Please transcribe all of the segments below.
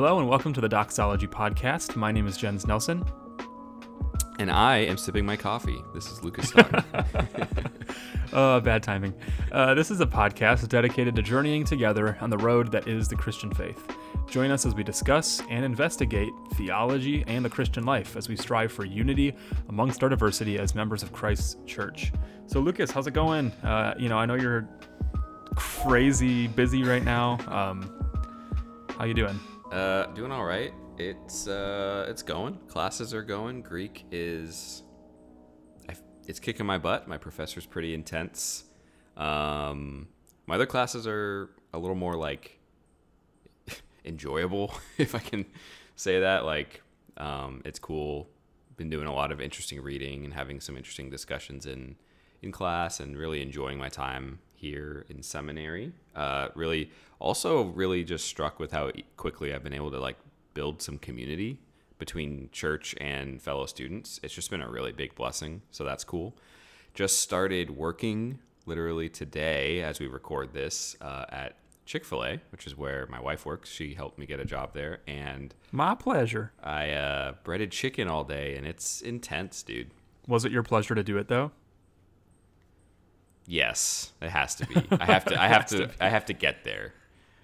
Hello and welcome to the Doxology Podcast. My name is Jens Nelson. And I am sipping my coffee. This is Lucas. Uh, bad timing. Uh, this is a podcast dedicated to journeying together on the road that is the Christian faith. Join us as we discuss and investigate theology and the Christian life as we strive for unity amongst our diversity as members of Christ's church. So, Lucas, how's it going? Uh, you know, I know you're crazy busy right now. Um, how you doing? Uh, doing all right. It's uh, it's going. Classes are going. Greek is, I, it's kicking my butt. My professor's pretty intense. Um, my other classes are a little more like enjoyable, if I can say that. Like, um, it's cool. Been doing a lot of interesting reading and having some interesting discussions in in class, and really enjoying my time here in seminary. Uh, really, also really just struck with how quickly I've been able to like build some community between church and fellow students. It's just been a really big blessing, so that's cool. Just started working literally today as we record this uh, at Chick fil A, which is where my wife works. She helped me get a job there. And My pleasure. I uh, breaded chicken all day, and it's intense, dude. Was it your pleasure to do it though? Yes, it has to be. I have to. I have to. I have to get there.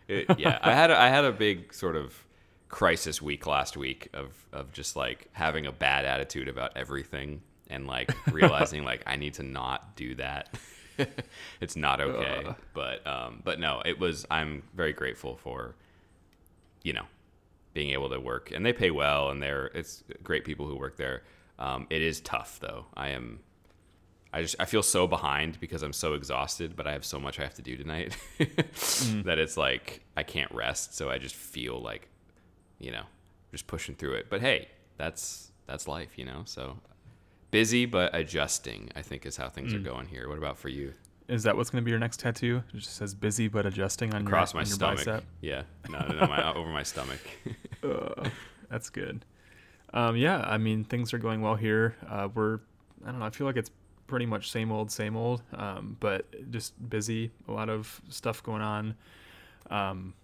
It- yeah, I had. A, I had a big sort of crisis week last week of of just like having a bad attitude about everything and like realizing like I need to not do that. it's not okay. Ugh. But um, but no, it was. I'm very grateful for, you know, being able to work and they pay well and they're it's great people who work there. Um, it is tough though. I am. I just I feel so behind because I'm so exhausted, but I have so much I have to do tonight that it's like I can't rest. So I just feel like, you know, just pushing through it. But hey, that's that's life, you know. So busy but adjusting, I think, is how things are going here. What about for you? Is that what's going to be your next tattoo? It just says busy but adjusting on Across your, my on stomach. bicep. Yeah, no, no, no, my, over my stomach. Uh, that's good. Um, yeah, I mean things are going well here. Uh, we're I don't know. I feel like it's pretty much same old, same old. Um, but just busy. A lot of stuff going on. Um,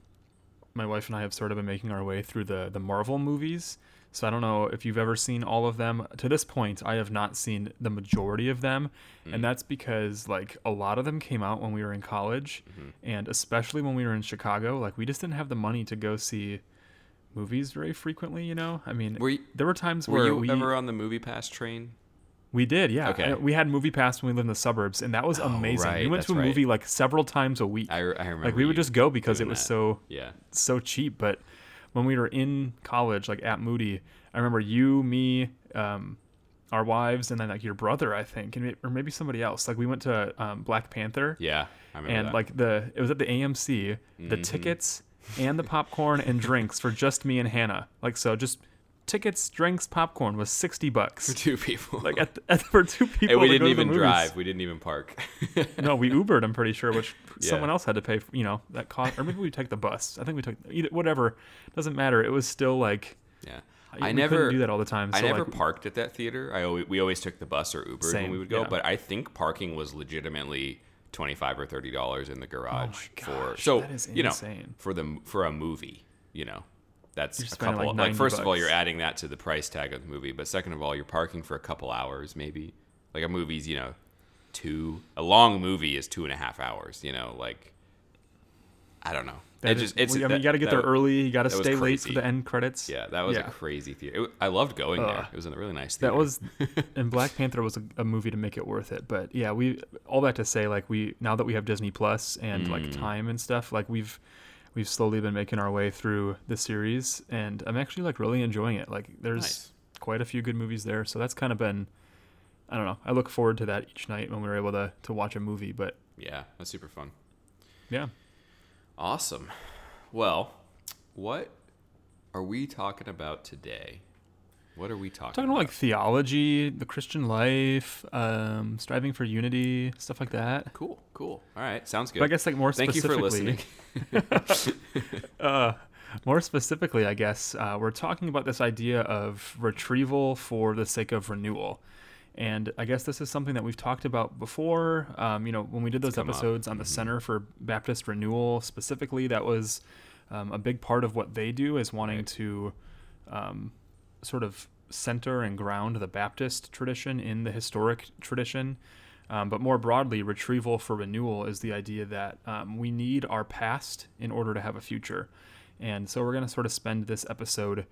my wife and I have sort of been making our way through the the Marvel movies. So I don't know if you've ever seen all of them. To this point, I have not seen the majority of them, and that's because like a lot of them came out when we were in college, and especially when we were in Chicago, like we just didn't have the money to go see movies very frequently. You know, I mean, Were you, there were times were where you we ever on the MoviePass train? We did, yeah. Okay. We had MoviePass when we lived in the suburbs, and that was Oh, amazing. we went that's to a right. movie like several times a week. I, I remember. like we would just go because it was that. so Yeah. so cheap. But when we were in college, like at Moody, I remember you, me, um, our wives, and then like your brother, I think, and or maybe somebody else. Like we went to um, Black Panther, Yeah, I remember and that. like the it was at the AMC. The Mhm. tickets and the popcorn and drinks for just me and Hannah. Like so, just tickets, drinks, popcorn was sixty bucks for two people. Like at, the, at for two people. and we didn't even drive. We didn't even park. No, we Ubered. I'm pretty sure, which Yeah. someone else had to pay. For, you know that cost, or maybe we took the bus. I think we took either whatever. Doesn't matter. It was still like yeah. I never do that all the time. I never like, parked at that theater. I always, we always took the bus or Uber Same, when we would go. yeah. But I think parking was legitimately twenty five or thirty dollars in the oh garage for Oh gosh, so that is you know for the for a movie. You know, that's a couple. like, Like, 90 first of all, you're adding that to the price tag of the movie, but second of all, you're parking for a couple hours maybe. Like a movie's you know two a long movie is two and a half hours. You know, like I don't know. that it is- just it's well, I mean, you got to get that- there early. You got to stay late for the end credits. Yeah, that was Yeah. a crazy theater. It, I loved going Ugh. there. It was a really nice theater. That was, and Black Panther was a, a movie to make it worth it. But yeah, we all that to say, like we now that we have Disney Plus and like Mm. time and stuff, like we've we've slowly been making our way through the series, and I'm actually like really enjoying it. Like there's Nice. quite a few good movies there, so that's kind of been, I don't know. I look forward to that each night when we're able to to watch a movie. But yeah, that's super fun. yeah, Awesome. Well, what are we talking about today? What are we talking, talking about like theology, the Christian life, um, striving for unity, stuff like that. Cool, cool. All right, sounds good. But I guess like more Thank you for specifically, listening. uh, more specifically, I guess uh, we're talking about this idea of retrieval for the sake of renewal. And I guess this is something that we've talked about before. Um, you know, when we did those come up. episodes on the Center for Baptist Renewal specifically, that was Um, a big part of what they do is wanting right. to um, sort of center and ground the Baptist tradition in the historic tradition. Um, but more broadly, retrieval for renewal is the idea that um, we need our past in order to have a future. And so we're going to sort of spend this episode.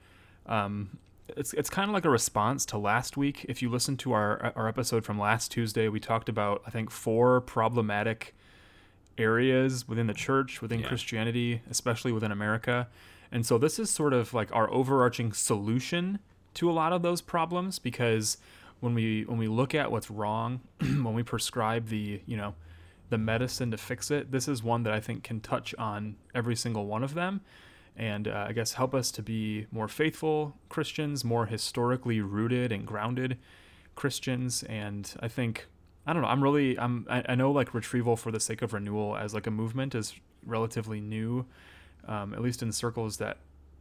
Um, it's, it's kind of like a response to last week. If you listen to our, our episode from last Tuesday, we talked about, I think, four problematic areas within the church, within yeah. Christianity, especially within America. And so this is sort of like our overarching solution to a lot of those problems because when we when we look at what's wrong, when we prescribe the, you know, the medicine to fix it, this is one that I think can touch on every single one of them and uh, I guess help us to be more faithful Christians, more historically rooted and grounded Christians. And I think I don't know. I'm really I'm I, I know like retrieval for the sake of renewal as like a movement is relatively new, um, at least in circles that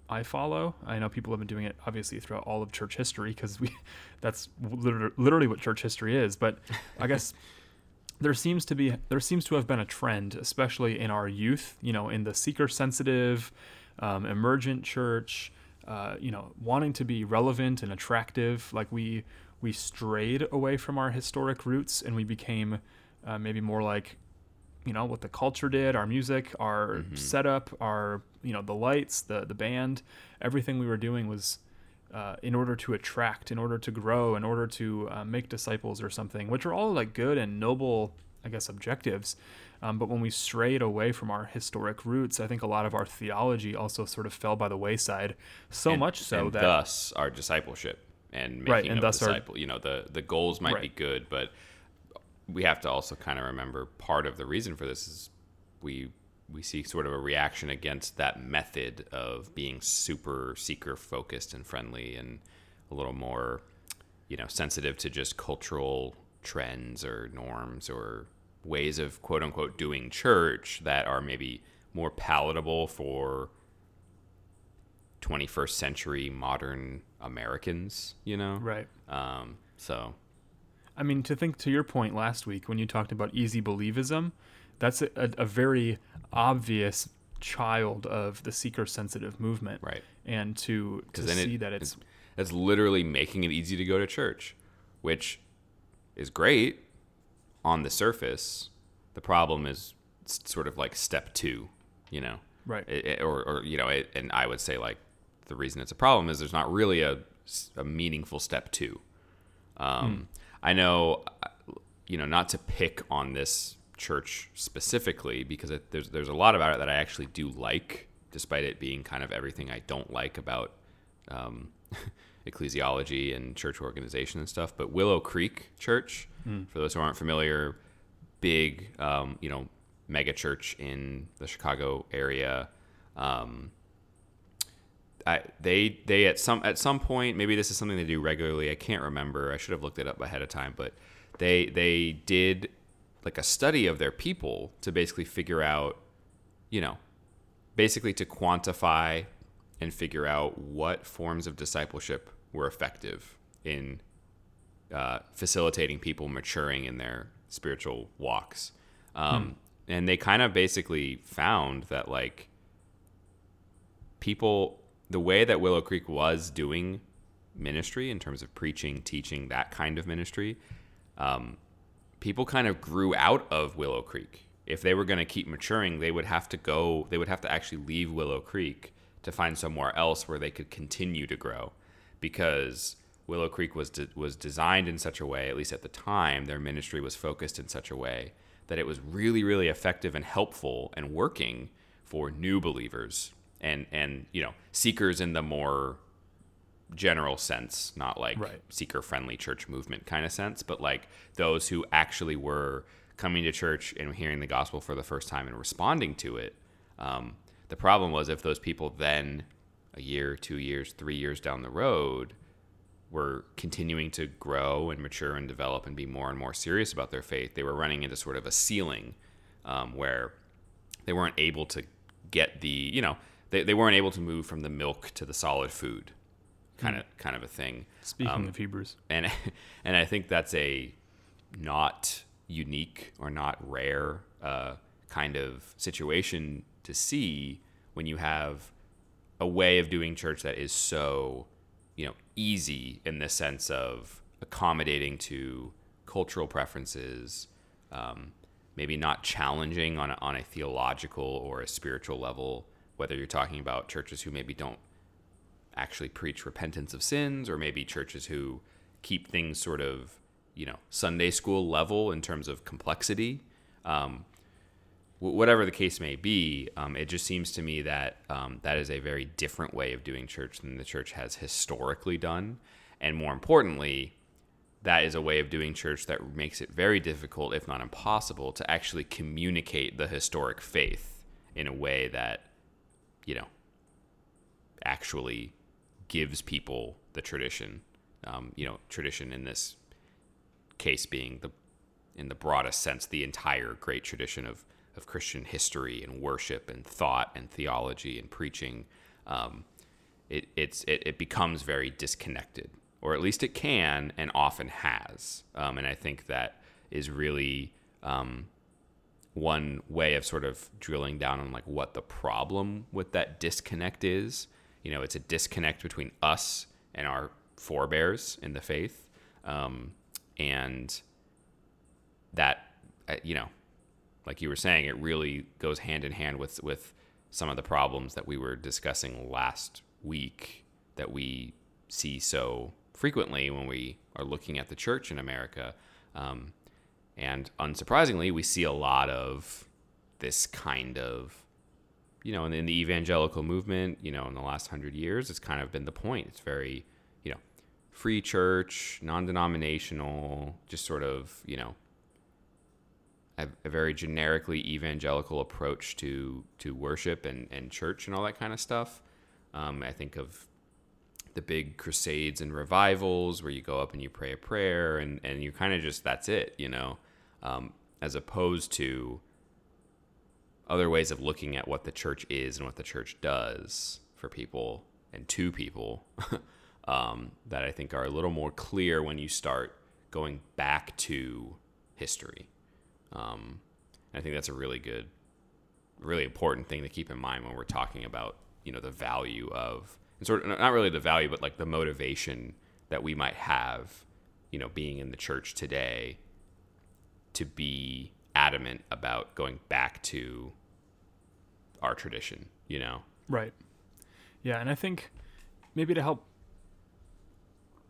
I follow. I know people have been doing it obviously throughout all of church history because we that's literally what church history is. But I guess there seems to be there seems to have been a trend, especially in our youth. You know, in the seeker sensitive, um, emergent church. Uh, you know, wanting to be relevant and attractive. Like we we strayed away from our historic roots and we became uh, maybe more like you know what the culture did our music our mm-hmm. setup our you know the lights the the band everything we were doing was uh, in order to attract in order to grow in order to uh, make disciples or something which are all like good and noble i guess objectives um, but when we strayed away from our historic roots i think a lot of our theology also sort of fell by the wayside so and, much so that thus our discipleship and making right, and a disciple. Our, you know, the the goals might right. be good, but we have to also kind of remember part of the reason for this is we we see sort of a reaction against that method of being super seeker focused and friendly and a little more you know sensitive to just cultural trends or norms or ways of quote unquote doing church that are maybe more palatable for 21st century modern Americans, you know? Right. Um, so. I mean, to think to your point last week when you talked about easy believism, that's a, a, a very obvious child of the seeker sensitive movement. Right. And to, to see it, that it's. That's literally making it easy to go to church, which is great on the surface. The problem is sort of like step two, you know? Right. It, or, or, you know, it, and I would say like the reason it's a problem is there's not really a, a meaningful step two. Um, mm. I know, you know, not to pick on this church specifically because it, there's there's a lot about it that I actually do like, despite it being kind of everything I don't like about um, ecclesiology and church organization and stuff. But Willow Creek Church, mm. for those who aren't familiar, big, um, you know, mega church in the Chicago area. Um, I, they they at some at some point maybe this is something they do regularly. I can't remember. I should have looked it up ahead of time, but they they did like a study of their people to basically figure out, you know, basically to quantify and figure out what forms of discipleship were effective in uh, facilitating people maturing in their spiritual walks. Um, hmm. And they kind of basically found that like people the way that Willow Creek was doing ministry in terms of preaching, teaching, that kind of ministry, um, people kind of grew out of Willow Creek. If they were going to keep maturing, they would have to go, they would have to actually leave Willow Creek to find somewhere else where they could continue to grow because Willow Creek was de- was designed in such a way, at least at the time, their ministry was focused in such a way that it was really, really effective and helpful and working for new believers and and you know seekers in the more general sense, not like right. seeker friendly church movement kind of sense, but like those who actually were coming to church and hearing the gospel for the first time and responding to it. Um, the problem was if those people then, a year, two years, three years down the road, were continuing to grow and mature and develop and be more and more serious about their faith, they were running into sort of a ceiling um, where they weren't able to get the, you know, they, they weren't able to move from the milk to the solid food kind of kind of a thing. Speaking um, of Hebrews, and and I think that's a not unique or not rare uh, kind of situation to see when you have a way of doing church that is so, you know, easy in the sense of accommodating to cultural preferences, um, maybe not challenging on a, on a theological or a spiritual level, whether you're talking about churches who maybe don't actually preach repentance of sins or maybe churches who keep things sort of, you know, Sunday school level in terms of complexity. Um, whatever the case may be, um, it just seems to me that um, that is a very different way of doing church than the church has historically done. And more importantly, that is a way of doing church that makes it very difficult, if not impossible, to actually communicate the historic faith in a way that, you know, actually gives people the tradition. Um, you know, tradition in this case being the, in the broadest sense, the entire great tradition of of Christian history and worship and thought and theology and preaching, um, it, it's, it, it, becomes very disconnected, or at least it can and often has. Um, and I think that is really um, one way of sort of drilling down on like what the problem with that disconnect is. You know, it's a disconnect between us and our forebears in the faith, um, and that uh, you know like you were saying, it really goes hand in hand with with some of the problems that we were discussing last week that we see so frequently when we are looking at the church in America. Um, and unsurprisingly, we see a lot of this kind of, you know, in, in the evangelical movement, you know, in the last hundred years, it's kind of been the point. It's very, you know, free church, non denominational, just sort of, you know, a, a, very generically evangelical approach to to worship and, and church and all that kind of stuff. Um, I think of the big crusades and revivals where you go up and you pray a prayer and, and you kind of just that's it, you know, um, as opposed to other ways of looking at what the church is and what the church does for people and to people um, that I think are a little more clear when you start going back to history. Um, I think that's a really good, really important thing to keep in mind when we're talking about you know the value of and sort of not really the value, but like the motivation that we might have, you know, being in the church today to be adamant about going back to our tradition, you know? Right. Yeah. And I think maybe to help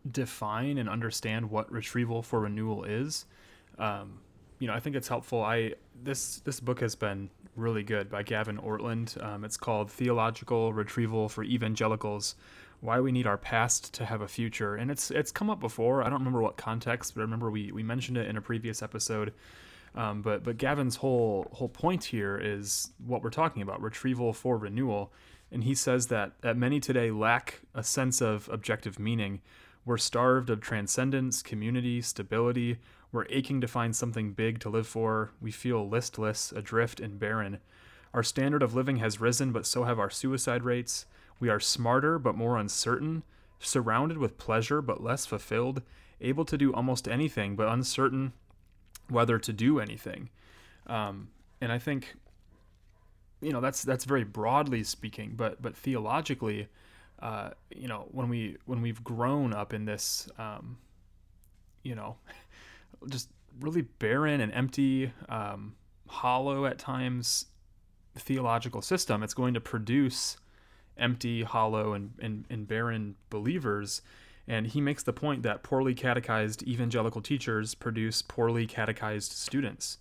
define and understand what retrieval for renewal is, um, you know, I think it's helpful. I this this book has been really good by Gavin Ortlund. Um, it's called Theological Retrieval for Evangelicals: Why We Need Our Past to Have a Future, and it's it's come up before. I don't remember what context, but I remember we we mentioned it in a previous episode. Um, but but Gavin's whole whole point here is what we're talking about: retrieval for renewal. And he says that that many today lack a sense of objective meaning. We're starved of transcendence, community, stability we're aching to find something big to live for. We feel listless, adrift, and barren. Our standard of living has risen, but so have our suicide rates. We are smarter, but more uncertain, surrounded with pleasure, but less fulfilled, able to do almost anything, but uncertain whether to do anything. Um, and I think, you know, that's that's very broadly speaking, but but theologically, uh, you know, when we when we've grown up in this, um, you know, just really barren and empty, um, hollow at times theological system, it's going to produce empty, hollow, and, and, and barren believers. And he makes the point that poorly catechized evangelical teachers produce poorly catechized students.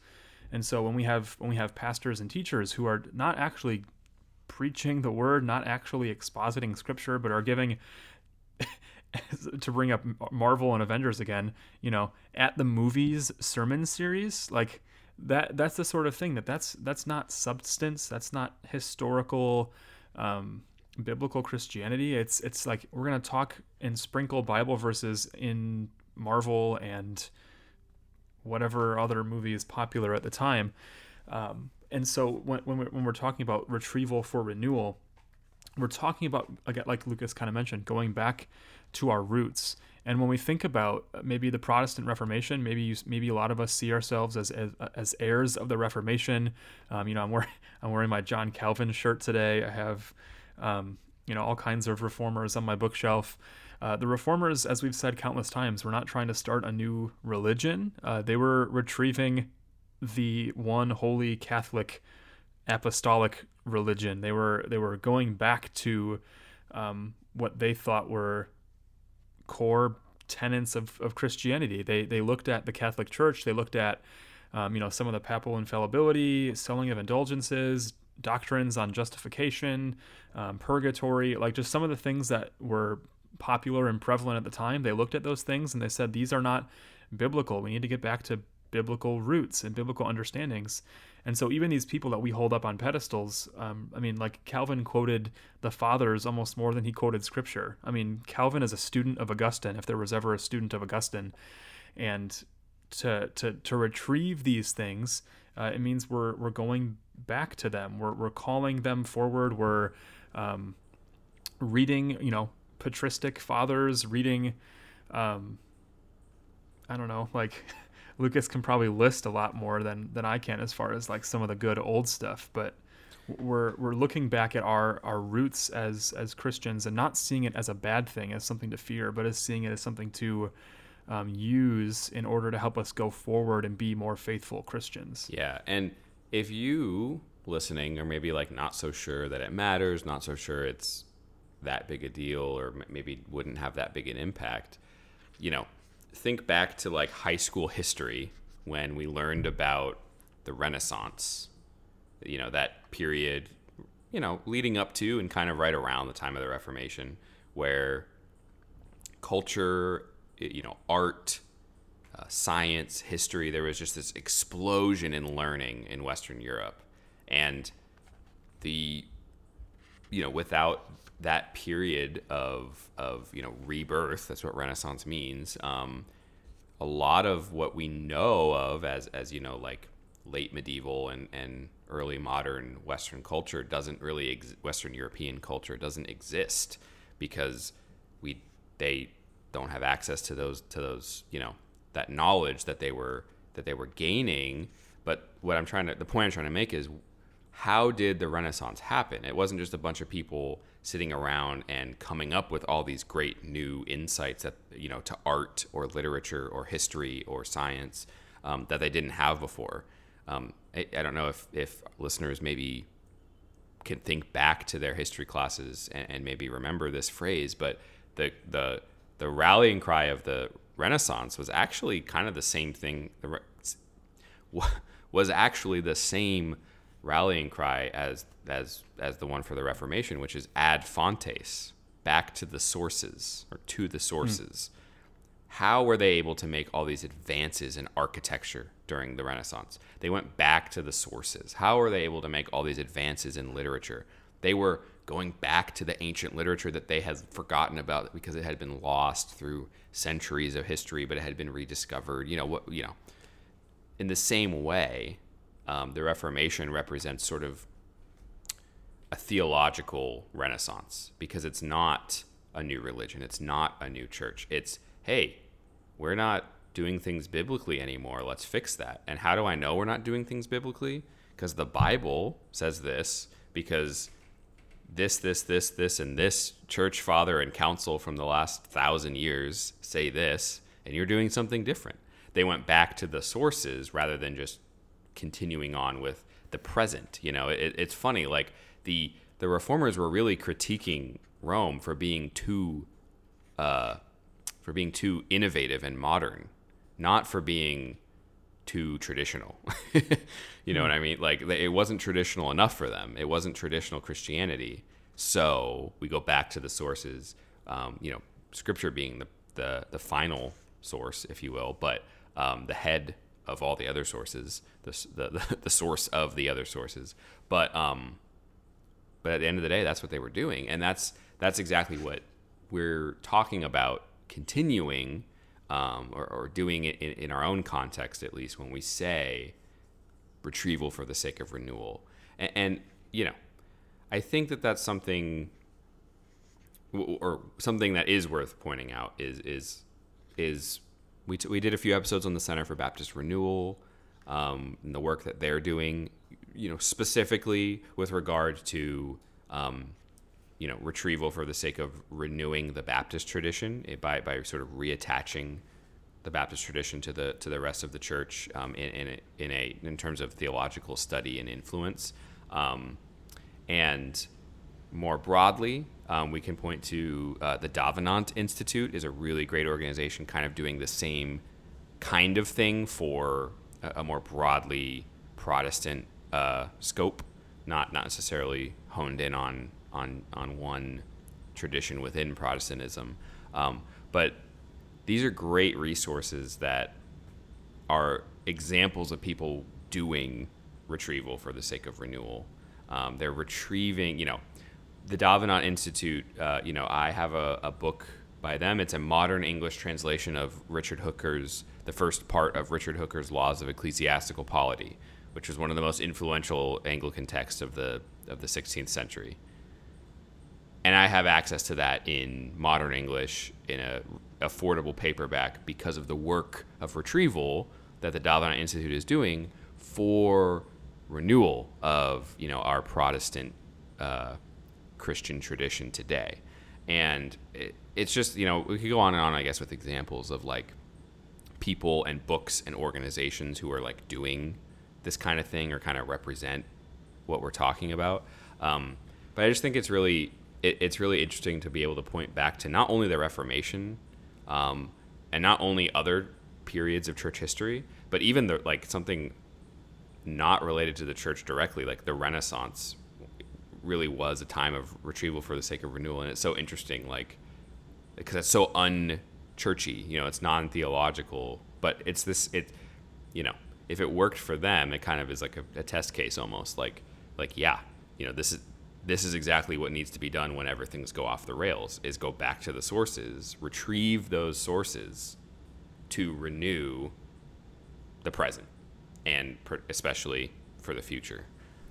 And so when we have when we have pastors and teachers who are not actually preaching the word, not actually expositing scripture, but are giving to bring up Marvel and Avengers again, you know, at the movies sermon series, like that that's the sort of thing that that's that's not substance, that's not historical um, biblical Christianity. It's it's like we're to talk and sprinkle Bible verses in Marvel and whatever other movie is popular at the time. Um, and so when when we're, when we're talking about retrieval for renewal, we're talking about like Lucas kind of mentioned, going back to our roots And when we think about uh, maybe the Protestant Reformation, maybe you, maybe a lot of us see ourselves as as, as heirs of the Reformation. Um, you know, I'm wearing I'm wearing my John Calvin shirt today. I have um, you know all kinds of reformers on my bookshelf. Uh, the reformers, as we've said countless times, were not trying to start a new religion. Uh, they were retrieving the one holy Catholic apostolic religion. They were they were going back to um, what they thought were core tenets of, of Christianity. They they looked at the Catholic Church. They looked at um, you know some of the papal infallibility, selling of indulgences, doctrines on justification, um, purgatory, like just some of the things that were popular and prevalent at the time. They looked at those things and they said these are not biblical. We need to get back to biblical roots and biblical understandings. And so even these people that we hold up on pedestals, um, I mean, like Calvin quoted the fathers almost more than he quoted scripture. I mean, Calvin is a student of Augustine, if there was ever a student of Augustine, and to to to retrieve these things, uh, it means we're we're going back to them. We're we're calling them forward. We're um, reading, you know, patristic fathers, reading. Um, I don't know, like Lucas can probably list a lot more than than I can as far as like some of the good old stuff, but we're we're looking back at our our roots as as Christians and not seeing it as a bad thing, as something to fear, but as seeing it as something to um, use in order to help us go forward and be more faithful Christians. Yeah, and if you listening are maybe like not so sure that it matters, not so sure it's that big a deal, or maybe wouldn't have that big an impact, you know, think back to like high school history when we learned about the Renaissance, you know, that period, you know, leading up to and kind of right around the time of the Reformation, where culture, you know, art, uh, science, history, there was just this explosion in learning in Western Europe. And the, you know, without that period of of you know rebirth. That's what Renaissance means. Um, a lot of what we know of as as you know like late medieval and and early modern Western culture doesn't really ex- Western European culture doesn't exist because we they don't have access to those to those you know that knowledge that they were that they were gaining. But what I'm trying to the point I'm trying to make is how did the Renaissance happen? It wasn't just a bunch of people sitting around and coming up with all these great new insights that you know to art or literature or history or science um, that they didn't have before. Um, I, I, don't know if if listeners maybe can think back to their history classes and, and maybe remember this phrase, but the the the rallying cry of the Renaissance was actually kind of the same thing. Was actually the same rallying cry as as as the one for the Reformation, which is ad fontes, back to the sources or to the sources. Mm. How were they able to make all these advances in architecture during the Renaissance? They went back to the sources. How were they able to make all these advances in literature? They were going back to the ancient literature that they had forgotten about because it had been lost through centuries of history, but it had been rediscovered. You know what? You know, in the same way, um, the Reformation represents sort of a theological renaissance because it's not a new religion, it's not a new church. It's, hey, we're not doing things biblically anymore. Let's fix that. And how do I know we're not doing things biblically? Because the Bible says this, because this, this, this, this, and this church father and council from the last thousand years say this, and you're doing something different. They went back to the sources rather than just continuing on with the present. You know, it, it's funny, like the the reformers were really critiquing Rome for being too uh, for being too innovative and modern, not for being too traditional. you know mm. what I mean? Like it wasn't traditional enough for them. It wasn't traditional Christianity. So we go back to the sources. Um, you know, Scripture being the, the the final source, if you will, but um, the head of all the other sources, the, the, the source of the other sources. But um, but at the end of the day, that's what they were doing, and that's that's exactly what we're talking about continuing um, or, or, doing it in, in, our own context, at least when we say retrieval for the sake of renewal. And, and you know, I think that that's something or something that is worth pointing out is is is we, t- we did a few episodes on the Center for Baptist Renewal um, and the work that they're doing, you know, specifically with regard to, um, you know, retrieval for the sake of renewing the Baptist tradition eh, by, by sort of reattaching the Baptist tradition to the to the rest of the church um, in, in, a, in a in terms of theological study and influence, um, and more broadly, um, we can point to uh, the Davenant Institute is a really great organization, kind of doing the same kind of thing for a, a more broadly Protestant uh, scope, not not necessarily honed in on on on one tradition within Protestantism, um, but these are great resources that are examples of people doing retrieval for the sake of renewal. Um, they're retrieving, you know, the Davenant Institute, uh, you know, I have a, a, book by them. It's a modern English translation of Richard Hooker's, the first part of Richard Hooker's Laws of Ecclesiastical Polity, which was one of the most influential Anglican texts of the of the 16th century. And I have access to that in modern English in a affordable paperback because of the work of retrieval that the Davenant Institute is doing for renewal of you know our Protestant uh, Christian tradition today. And it, it's just, you know, we could go on and on, I guess, with examples of like people and books and organizations who are like doing this kind of thing or kind of represent what we're talking about. Um, but I just think it's really, it, it's really interesting to be able to point back to not only the Reformation um, and not only other periods of church history, but even the, like something not related to the church directly, like the Renaissance really was a time of retrieval for the sake of renewal, and it's so interesting, like because it's so unchurchy. You know, it's non-theological, but it's this. It, you know, if it worked for them, it kind of is like a, a test case almost. Like, like yeah, you know, this is this is exactly what needs to be done whenever things go off the rails is go back to the sources retrieve those sources to renew the present and especially for the future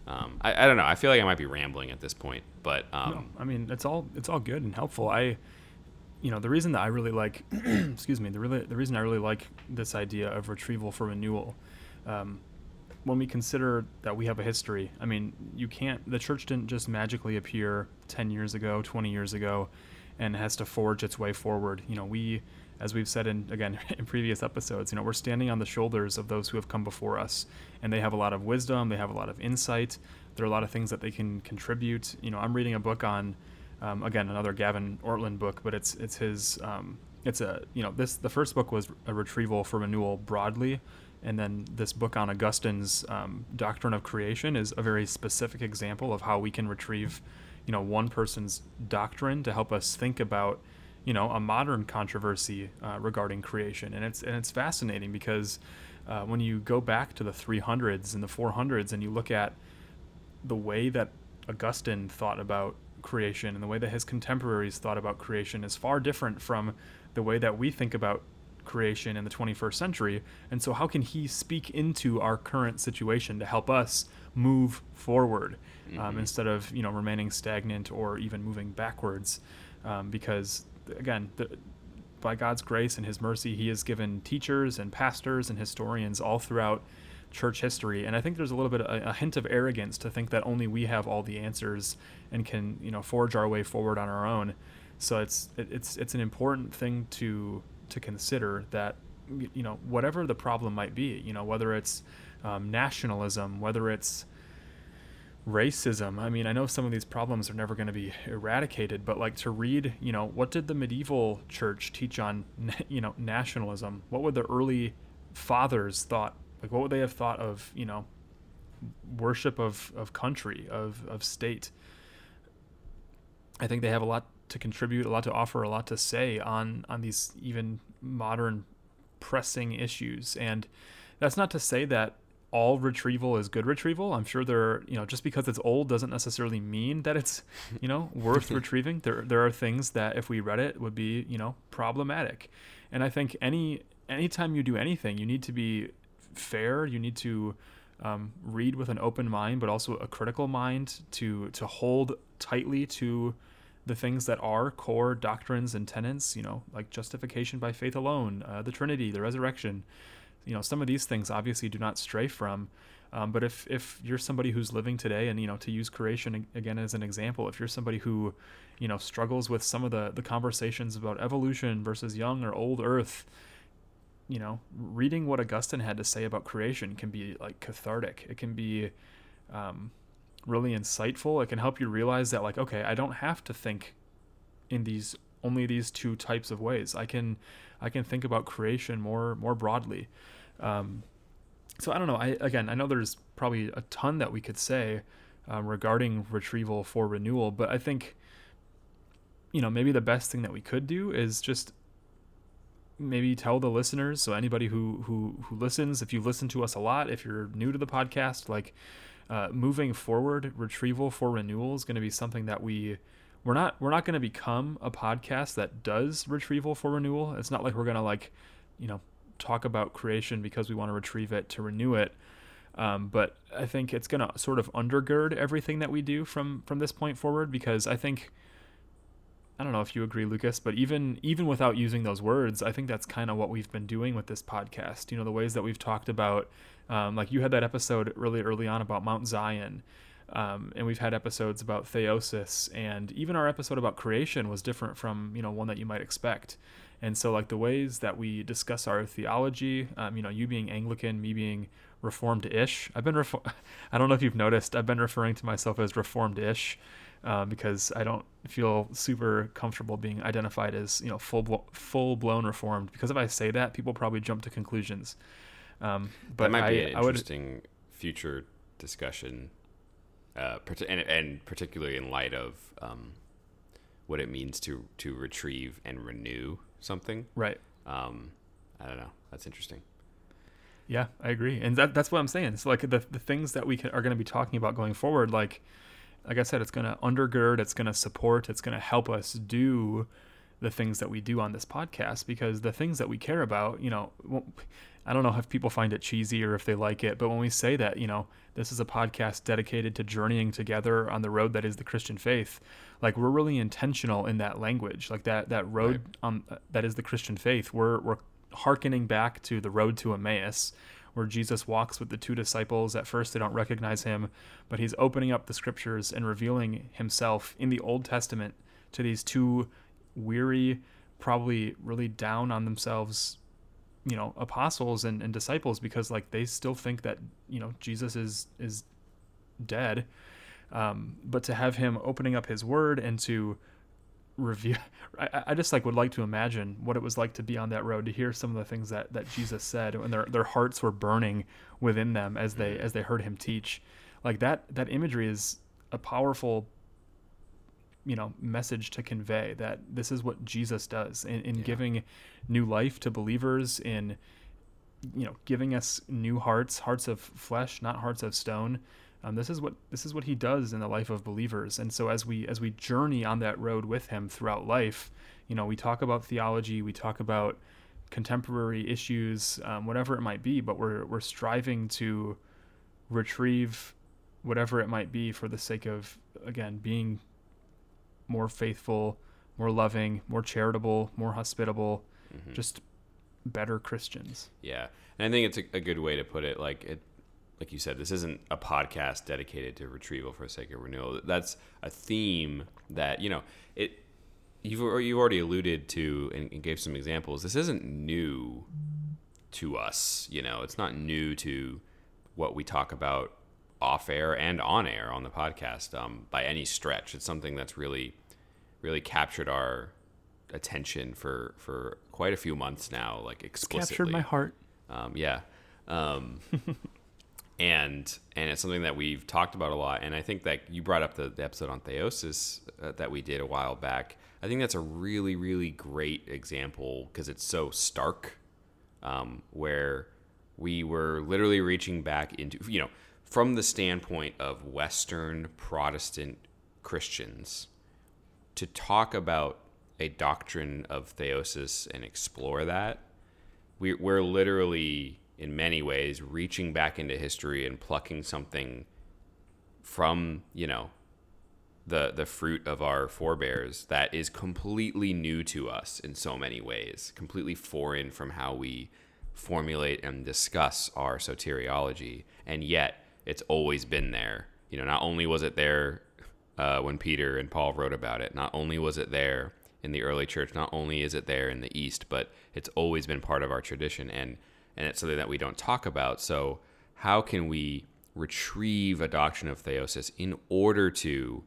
um, I, I, don't know. I feel like I might be rambling at this point, but um, no, I mean it's all it's all good and helpful. I, you know, the reason that I really like, excuse me, the really the reason I really like this idea of retrieval for renewal, um, when we consider that we have a history. I mean, you can't. The church didn't just magically appear ten years ago, twenty years ago, and has to forge its way forward. You know, we as we've said in again in previous episodes, you know, we're standing on the shoulders of those who have come before us, and they have a lot of wisdom, they have a lot of insight. There are a lot of things that they can contribute. You know, I'm reading a book on, um, again, another Gavin Ortlund book, but it's it's his. Um, it's a you know this the first book was a retrieval for renewal broadly, and then this book on Augustine's um, doctrine of creation is a very specific example of how we can retrieve, you know, one person's doctrine to help us think about you know a modern controversy uh, regarding creation, and it's and it's fascinating because uh, when you go back to the 300s and the 400s and you look at the way that Augustine thought about creation and the way that his contemporaries thought about creation is far different from the way that we think about creation in the 21st century. And so, how can he speak into our current situation to help us move forward um, mm-hmm. instead of you know remaining stagnant or even moving backwards? Um, because again, the, by God's grace and His mercy, He has given teachers and pastors and historians all throughout church history. And I think there's a little bit a, a, hint of arrogance to think that only we have all the answers and can you know forge our way forward on our own. So it's it, it's it's an important thing to to consider that you know whatever the problem might be, you know whether it's um, nationalism, whether it's racism. I mean, I know some of these problems are never going to be eradicated, but like to read, you know, what did the medieval church teach on, you know, nationalism? What would the early fathers thought? Like, what would they have thought of, you know, worship of, of country, of, of state? I think they have a lot to contribute, a lot to offer, a lot to say on on these even modern pressing issues. And that's not to say that all retrieval is good retrieval. I'm sure there, you know, just because it's old doesn't necessarily mean that it's, you know, worth retrieving. There, there are things that if we read it would be, you know, problematic. And I think any anytime you do anything, you need to be fair. You need to um, read with an open mind, but also a critical mind to to hold tightly to the things that are core doctrines and tenets, you know, like justification by faith alone, uh, the Trinity, the resurrection, you know, some of these things obviously do not stray from. Um, but if if you're somebody who's living today, and you know, to use creation again as an example, if you're somebody who, you know, struggles with some of the the conversations about evolution versus young or old Earth, you know, reading what Augustine had to say about creation can be like cathartic. It can be um, really insightful. It can help you realize that, like, okay, I don't have to think in these only these two types of ways. I can I can think about creation more more broadly. Um, so I don't know. I again, I know there's probably a ton that we could say um, regarding retrieval for renewal, but I think you know maybe the best thing that we could do is just maybe tell the listeners so anybody who who who listens if you listen to us a lot if you're new to the podcast like uh, moving forward retrieval for renewal is going to be something that we we're not we're not going to become a podcast that does retrieval for renewal. It's not like we're going to like you know talk about creation because we want to retrieve it to renew it. Um, but i think it's going to sort of undergird everything that we do from from this point forward because i think I don't know if you agree, Lucas, but even even without using those words, I think that's kind of what we've been doing with this podcast. You know, the ways that we've talked about, um, like you had that episode really early on about Mount Zion, um, and we've had episodes about theosis, and even our episode about creation was different from you know one that you might expect. And so, like the ways that we discuss our theology, um, you know, you being Anglican, me being Reformed-ish. I've been, refor- I don't know if you've noticed, I've been referring to myself as Reformed-ish uh, because I don't feel super comfortable being identified as you know full full blown reformed. Because if I say that, people probably jump to conclusions. Um, but that might I, be an I would, interesting future discussion, uh, and, and particularly in light of um, what it means to to retrieve and renew something. Right. Um, I don't know. That's interesting. Yeah, I agree, and that, that's what I'm saying. It's like the the things that we can, are going to be talking about going forward, like like I said, it's going to undergird, it's going to support, it's going to help us do the things that we do on this podcast because the things that we care about, you know, I don't know if people find it cheesy or if they like it, but when we say that, you know, this is a podcast dedicated to journeying together on the road that is the Christian faith, like we're really intentional in that language, like that that road right. um, that is the Christian faith. We're we're hearkening back to the road to Emmaus where Jesus walks with the two disciples. At first, they don't recognize him, but he's opening up the scriptures and revealing himself in the Old Testament to these two weary, probably really down on themselves, you know, apostles and, and disciples because like they still think that you know Jesus is is dead. Um, but to have him opening up his word and to review I, I just like would like to imagine what it was like to be on that road to hear some of the things that that jesus said and their their hearts were burning within them as they mm-hmm. as they heard him teach like that that imagery is a powerful you know message to convey that this is what jesus does in, in yeah. giving new life to believers in you know giving us new hearts hearts of flesh not hearts of stone um, this is what this is what he does in the life of believers. And so as we as we journey on that road with him throughout life, you know, we talk about theology, we talk about contemporary issues, um, whatever it might be, but we're we're striving to retrieve whatever it might be for the sake of again being more faithful, more loving, more charitable, more hospitable, mm-hmm. just better Christians. Yeah. And I think it's a, a, good way to put it. Like it, like you said, this isn't a podcast dedicated to retrieval for the sake of renewal. That's a theme that you know it. You've you already alluded to and, and gave some examples. This isn't new to us. You know, it's not new to what we talk about off air and on air on the podcast um, by any stretch. It's something that's really, really captured our attention for for quite a few months now, like explicitly. It's captured my heart. Um, yeah. Um, and and it's something that we've talked about a lot. And I think that you brought up the, the episode on theosis uh, that we did a while back. I think that's a really really great example because it's so stark, um, where we were literally reaching back into you know from the standpoint of Western Protestant Christians to talk about a doctrine of theosis and explore that. We, we're literally in many ways reaching back into history and plucking something from you know the the fruit of our forebears that is completely new to us in so many ways, completely foreign from how we formulate and discuss our soteriology, and yet it's always been there. You know, not only was it there uh, when Peter and Paul wrote about it, not only was it there in the early church, not only is it there in the East, but it's always been part of our tradition, and and it's something that we don't talk about. So, how can we retrieve a doctrine of theosis in order to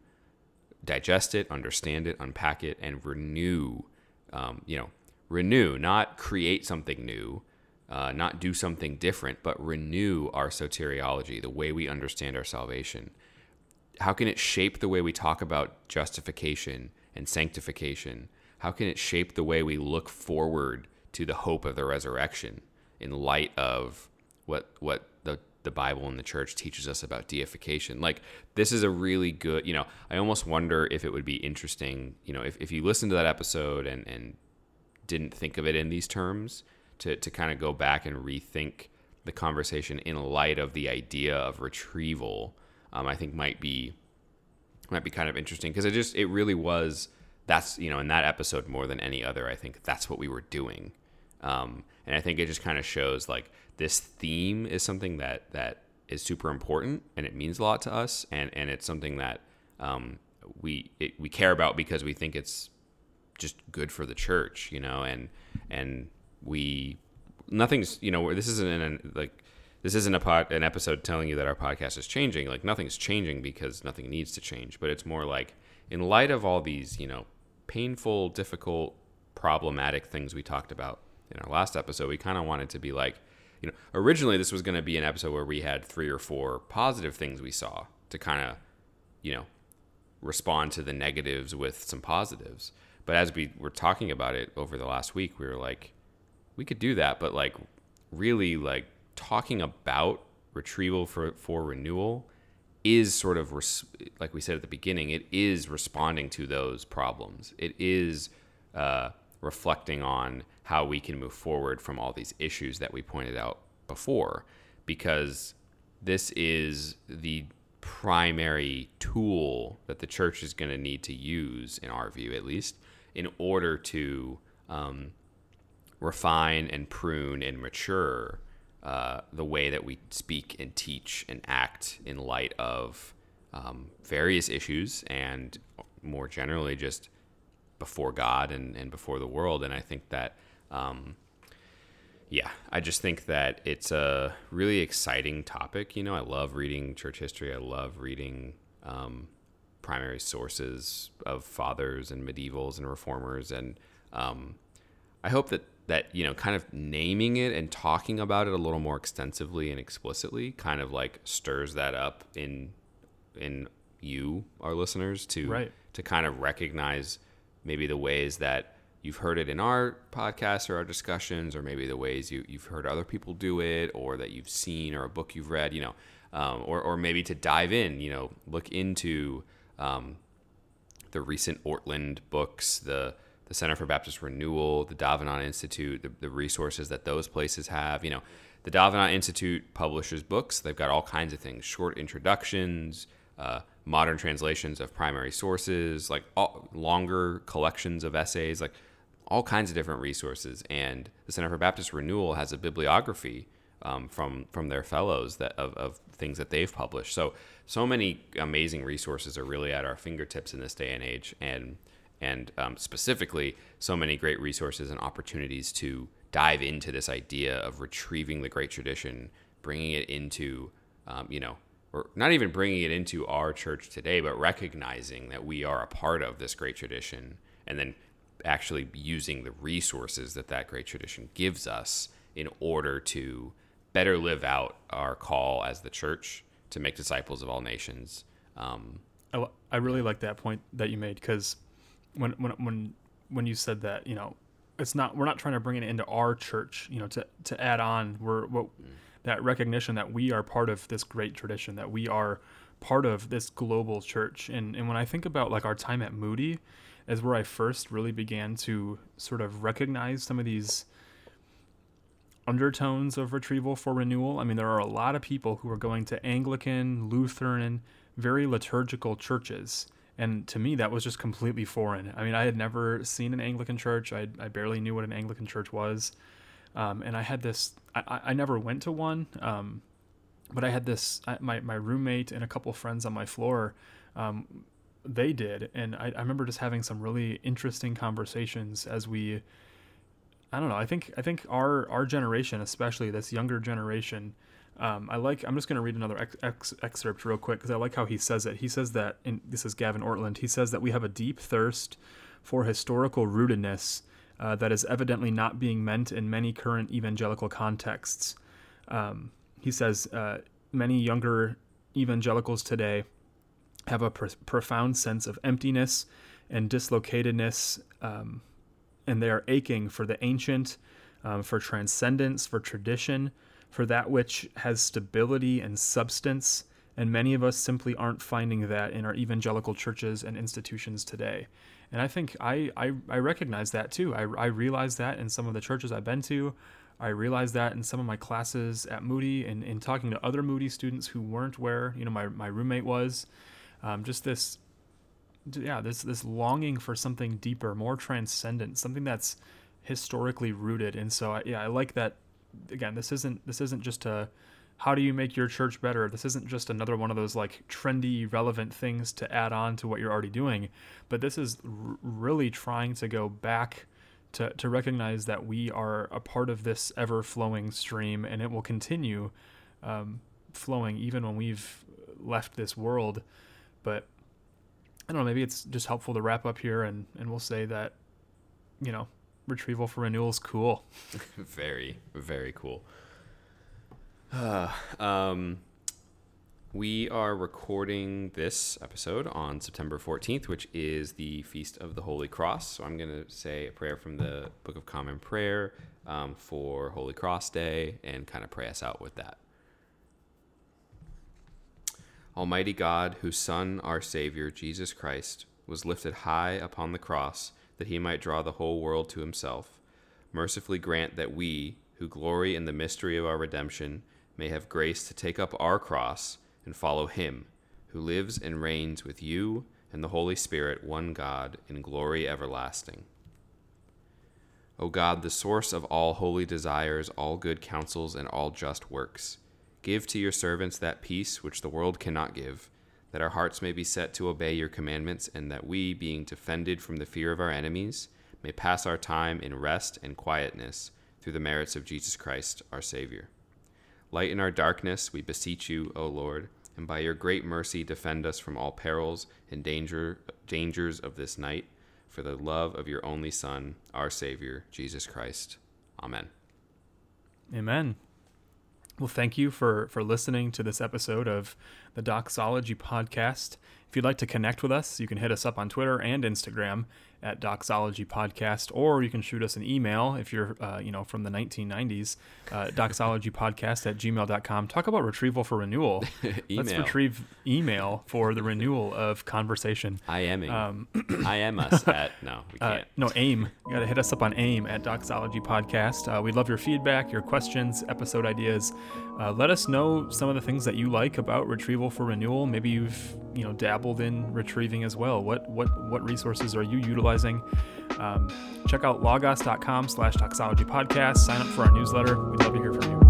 digest it, understand it, unpack it, and renew? Um, you know, renew, not create something new, uh, not do something different, but renew our soteriology, the way we understand our salvation. How can it shape the way we talk about justification and sanctification? How can it shape the way we look forward to the hope of the resurrection in light of what what the the Bible and the church teaches us about deification? Like this is a really good, you know, I almost wonder if it would be interesting, you know, if, if you listen to that episode and, and didn't think of it in these terms, to, to kind of go back and rethink the conversation in light of the idea of retrieval, um, I think might be might be kind of interesting because it just it really was that's you know in that episode more than any other I think that's what we were doing, um, and I think it just kind of shows like this theme is something that that is super important and it means a lot to us and and it's something that um, we it, we care about because we think it's just good for the church, you know, and and we nothing's you know this isn't an, like this isn't a pod, an episode telling you that our podcast is changing. Like nothing's changing because nothing needs to change. But it's more like in light of all these you know painful, difficult, problematic things we talked about in our last episode, we kind of wanted to be like you know originally this was going to be an episode where we had three or four positive things we saw to kind of you know respond to the negatives with some positives. But as we were talking about it over the last week, we were like, we could do that, but like really like talking about retrieval for for renewal is sort of res- like we said at the beginning, it is responding to those problems. It is uh, reflecting on how we can move forward from all these issues that we pointed out before, because this is the primary tool that the church is going to need to use, in our view at least, in order to um, refine and prune and mature uh, the way that we speak and teach and act in light of um, various issues and more generally just before God and, and before the world. And I think that, um, yeah, I just think that it's a really exciting topic. You know, I love reading church history, I love reading um, primary sources of fathers and medievals and reformers. And um, I hope that that you know kind of naming it and talking about it a little more extensively and explicitly kind of like stirs that up in in you our listeners to right. to kind of recognize maybe the ways that you've heard it in our podcast or our discussions or maybe the ways you, you've heard other people do it or that you've seen or a book you've read you know um, or, or maybe to dive in you know look into um, the recent Ortlund books the the Center for Baptist Renewal, the Davenant Institute, the, the resources that those places have. You know, the Davenant Institute publishes books. They've got all kinds of things, short introductions, uh, modern translations of primary sources, like all, longer collections of essays, like all kinds of different resources. And the Center for Baptist Renewal has a bibliography um, from from their fellows that of, of things that they've published. So so many amazing resources are really at our fingertips in this day and age, and and um, specifically so many great resources and opportunities to dive into this idea of retrieving the great tradition, bringing it into, um, you know, not even bringing it into our church today, but recognizing that we are a part of this great tradition and then actually using the resources that that great tradition gives us in order to better live out our call as the church to make disciples of all nations. Um, I, I really like that point that you made because when when when when you said that, you know, it's not we're not trying to bring it into our church, you know, to to add on. We're what mm. That recognition that we are part of this great tradition, that we are part of this global church. And and when I think about like our time at Moody, is where I first really began to sort of recognize some of these undertones of retrieval for renewal. I mean, there are a lot of people who are going to Anglican, Lutheran, very liturgical churches And to me, that was just completely foreign. I mean, I had never seen an Anglican church. I, I barely knew what an Anglican church was. Um, and I had this, I, I never went to one, um, but I had this, my, my roommate and a couple friends on my floor, um, they did. And I, I remember just having some really interesting conversations as we, I don't know. I think I think our our generation, especially this younger generation, um, I like. I'm just going to read another ex- ex- excerpt real quick because I like how he says it. He says that, and this is Gavin Ortlund. He says that we have a deep thirst for historical rootedness uh, that is evidently not being meant in many current evangelical contexts. Um, he says uh, many younger evangelicals today have a pr- profound sense of emptiness and dislocatedness. Um, and they are aching for the ancient, um, for transcendence, for tradition, for that which has stability and substance. And many of us simply aren't finding that in our evangelical churches and institutions today. And I think I, I, I recognize that too. I, I realize that in some of the churches I've been to. I realized that in some of my classes at Moody and in talking to other Moody students who weren't where, you know, my, my roommate was. Um, just this yeah this this longing for something deeper more transcendent something that's historically rooted and so I, yeah i like that again this isn't this isn't just a how do you make your church better this isn't just another one of those like trendy relevant things to add on to what you're already doing but this is r- really trying to go back to, to recognize that we are a part of this ever flowing stream and it will continue um, flowing even when we've left this world but I don't know, maybe it's just helpful to wrap up here and, and we'll say that, you know, retrieval for renewal is cool. very, very cool. Um, we are recording this episode on September 14th, which is the Feast of the Holy Cross. So I'm going to say a prayer from the Book of Common Prayer um, for Holy Cross Day and kind of pray us out with that. Almighty God, whose Son, our Savior, Jesus Christ, was lifted high upon the cross that he might draw the whole world to himself, mercifully grant that we, who glory in the mystery of our redemption, may have grace to take up our cross and follow him, who lives and reigns with you and the Holy Spirit, one God, in glory everlasting. O God, the source of all holy desires, all good counsels, and all just works, Give to your servants that peace which the world cannot give, that our hearts may be set to obey your commandments, and that we, being defended from the fear of our enemies, may pass our time in rest and quietness through the merits of Jesus Christ, our Savior. Lighten our darkness, we beseech you, O Lord, and by your great mercy defend us from all perils and danger, dangers of this night, for the love of your only Son, our Savior, Jesus Christ. Amen. Amen. Well, thank you for for listening to this episode of the Doxology podcast. If you'd like to connect with us, you can hit us up on Twitter and Instagram at Doxology Podcast, or you can shoot us an email if you're, uh, you know, from the 1990s, uh, doxologypodcast at gmail.com. Talk about retrieval for renewal. Let's retrieve email for the renewal of conversation. I am um, I am us at, no, we uh, can't. Uh, no, AIM. You got to hit us up on AIM at Doxology Podcast. Uh, we'd love your feedback, your questions, episode ideas. Uh, let us know some of the things that you like about retrieval for renewal. Maybe you've, you know, dabbled in retrieving as well. What, what, what resources are you utilizing? Um, check out logos.com slash doxology podcast. Sign up for our newsletter. We'd love to hear from you.